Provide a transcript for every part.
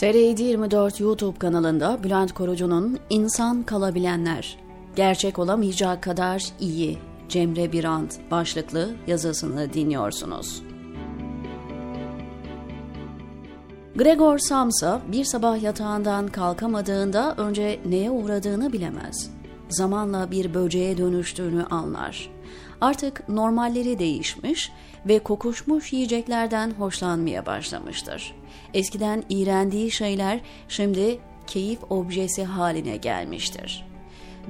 TR 24 YouTube kanalında Bülent Korucu'nun İnsan Kalabilenler, Gerçek Olamayacak Kadar İyi, Cemre Birant başlıklı yazısını dinliyorsunuz. Gregor Samsa bir sabah yatağından kalkamadığında önce neye uğradığını bilemez. Zamanla bir böceğe dönüştüğünü anlar. Artık normalleri değişmiş ve kokuşmuş yiyeceklerden hoşlanmaya başlamıştır. Eskiden iğrendiği şeyler şimdi keyif objesi haline gelmiştir.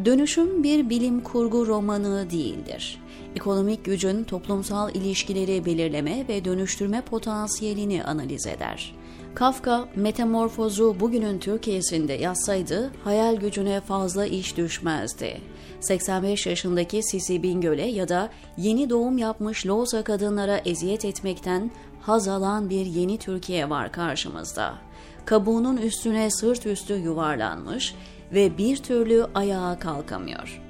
Dönüşüm bir bilim kurgu romanı değildir. Ekonomik gücün toplumsal ilişkileri belirleme ve dönüştürme potansiyelini analiz eder. Kafka, metamorfozu bugünün Türkiye'sinde yazsaydı hayal gücüne fazla iş düşmezdi. 85 yaşındaki Sisi Bingöl'e ya da yeni doğum yapmış Loğusa kadınlara eziyet etmekten haz alan bir yeni Türkiye var karşımızda. Kabuğunun üstüne sırt üstü yuvarlanmış ve bir türlü ayağa kalkamıyor.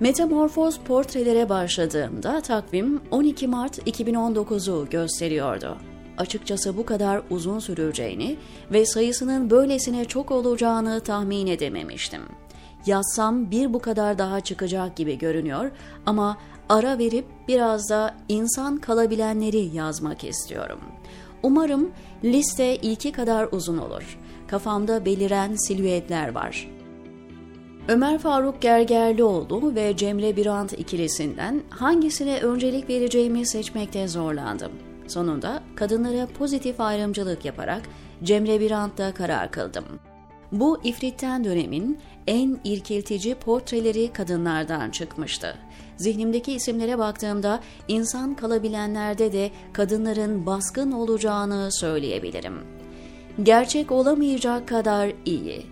Metamorfoz portrelere başladığımda takvim 12 Mart 2019'u gösteriyordu. Açıkçası bu kadar uzun süreceğini ve sayısının böylesine çok olacağını tahmin edememiştim. Yazsam bir bu kadar daha çıkacak gibi görünüyor ama ara verip biraz da insan kalabilenleri yazmak istiyorum. Umarım liste ilki kadar uzun olur. Kafamda beliren silüetler var. Ömer Faruk Gergerlioğlu ve Cemre Birant ikilisinden hangisine öncelik vereceğimi seçmekte zorlandım. Sonunda kadınlara pozitif ayrımcılık yaparak Cemre Birant'ta karar kıldım. Bu ifritten dönemin en irkiltici portreleri kadınlardan çıkmıştı. Zihnimdeki isimlere baktığımda insan kalabilenlerde de kadınların baskın olacağını söyleyebilirim. Gerçek olamayacak kadar iyi.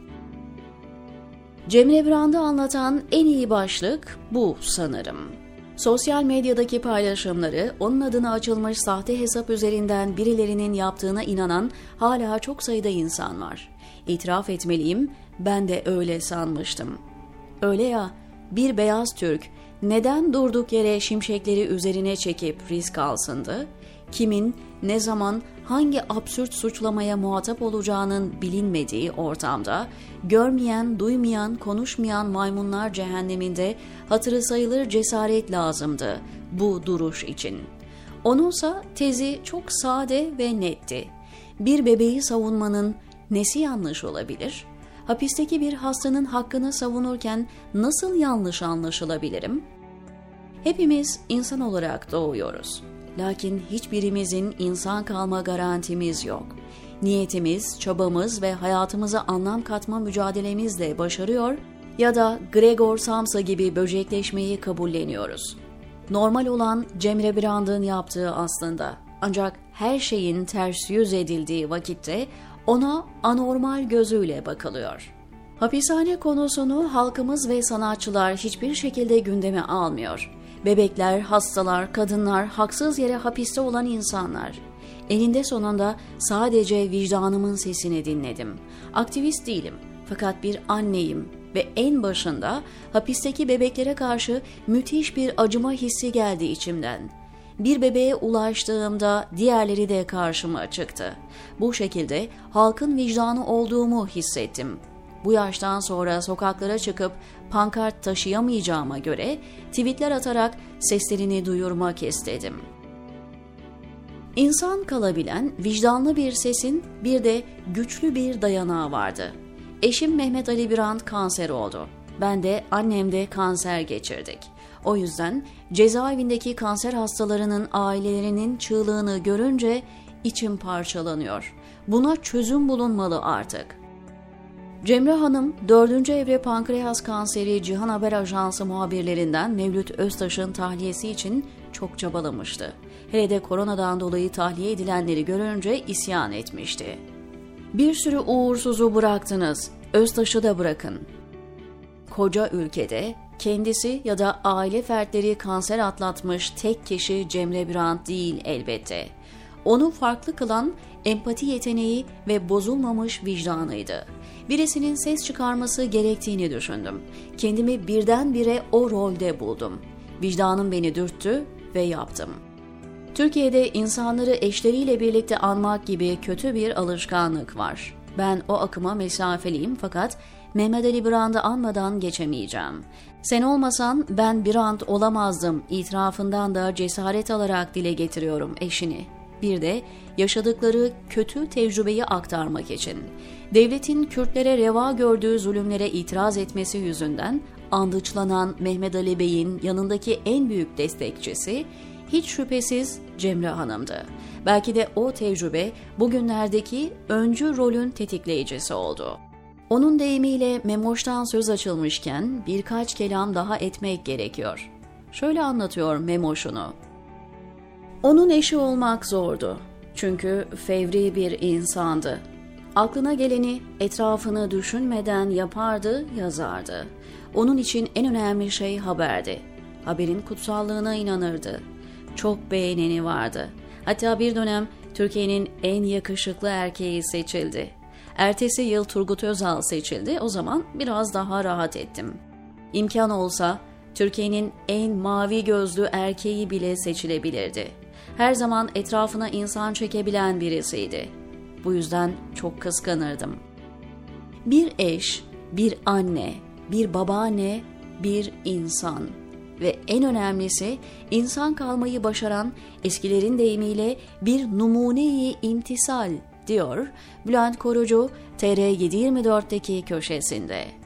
Cemre Brand'ı anlatan en iyi başlık bu sanırım. Sosyal medyadaki paylaşımları onun adına açılmış sahte hesap üzerinden birilerinin yaptığına inanan hala çok sayıda insan var. İtiraf etmeliyim, ben de öyle sanmıştım. Öyle ya, bir beyaz Türk neden durduk yere şimşekleri üzerine çekip risk alsındı? Kimin, ne zaman, hangi absürt suçlamaya muhatap olacağının bilinmediği ortamda, görmeyen, duymayan, konuşmayan maymunlar cehenneminde hatırı sayılır cesaret lazımdı bu duruş için. Onunsa tezi çok sade ve netti. Bir bebeği savunmanın nesi yanlış olabilir? Hapisteki bir hastanın hakkını savunurken nasıl yanlış anlaşılabilirim? Hepimiz insan olarak doğuyoruz. Lakin hiçbirimizin insan kalma garantimiz yok. Niyetimiz, çabamız ve hayatımıza anlam katma mücadelemizle başarıyor ya da Gregor Samsa gibi böcekleşmeyi kabulleniyoruz. Normal olan Cemre Brand'ın yaptığı aslında. Ancak her şeyin ters yüz edildiği vakitte ona anormal gözüyle bakılıyor. Hapishane konusunu halkımız ve sanatçılar hiçbir şekilde gündeme almıyor. Bebekler, hastalar, kadınlar, haksız yere hapiste olan insanlar. Eninde sonunda sadece vicdanımın sesini dinledim. Aktivist değilim fakat bir anneyim ve en başında hapisteki bebeklere karşı müthiş bir acıma hissi geldi içimden. Bir bebeğe ulaştığımda diğerleri de karşıma çıktı. Bu şekilde halkın vicdanı olduğumu hissettim. Bu yaştan sonra sokaklara çıkıp pankart taşıyamayacağıma göre tweetler atarak seslerini duyurmak istedim. İnsan kalabilen vicdanlı bir sesin bir de güçlü bir dayanağı vardı. Eşim Mehmet Ali Birant kanser oldu. Ben de annem de kanser geçirdik. O yüzden cezaevindeki kanser hastalarının ailelerinin çığlığını görünce içim parçalanıyor. Buna çözüm bulunmalı artık. Cemre Hanım, 4. evre pankreas kanseri Cihan Haber Ajansı muhabirlerinden Mevlüt Öztaş'ın tahliyesi için çok çabalamıştı. Hele de koronadan dolayı tahliye edilenleri görünce isyan etmişti. Bir sürü uğursuzu bıraktınız, Öztaş'ı da bırakın. Koca ülkede kendisi ya da aile fertleri kanser atlatmış tek kişi Cemre Birant değil elbette. Onu farklı kılan empati yeteneği ve bozulmamış vicdanıydı. Birisinin ses çıkarması gerektiğini düşündüm. Kendimi birdenbire o rolde buldum. Vicdanım beni dürttü ve yaptım. Türkiye'de insanları eşleriyle birlikte anmak gibi kötü bir alışkanlık var. Ben o akıma mesafeliyim fakat Mehmet Ali Brand'ı anmadan geçemeyeceğim. Sen olmasan ben Brand olamazdım itirafından da cesaret alarak dile getiriyorum eşini. Bir de yaşadıkları kötü tecrübeyi aktarmak için. Devletin Kürtlere reva gördüğü zulümlere itiraz etmesi yüzünden andıçlanan Mehmet Ali Bey'in yanındaki en büyük destekçisi hiç şüphesiz Cemre Hanım'dı. Belki de o tecrübe bugünlerdeki öncü rolün tetikleyicisi oldu. Onun deyimiyle Memoş'tan söz açılmışken birkaç kelam daha etmek gerekiyor. Şöyle anlatıyor Memoş'unu. Onun eşi olmak zordu. Çünkü fevri bir insandı. Aklına geleni etrafını düşünmeden yapardı, yazardı. Onun için en önemli şey haberdi. Haberin kutsallığına inanırdı. Çok beğeneni vardı. Hatta bir dönem Türkiye'nin en yakışıklı erkeği seçildi. Ertesi yıl Turgut Özal seçildi. O zaman biraz daha rahat ettim. İmkan olsa Türkiye'nin en mavi gözlü erkeği bile seçilebilirdi. Her zaman etrafına insan çekebilen birisiydi. Bu yüzden çok kıskanırdım. Bir eş, bir anne, bir babaanne, bir insan ve en önemlisi insan kalmayı başaran eskilerin deyimiyle bir numuneyi imtisal diyor Bülent Korucu TR724'teki köşesinde.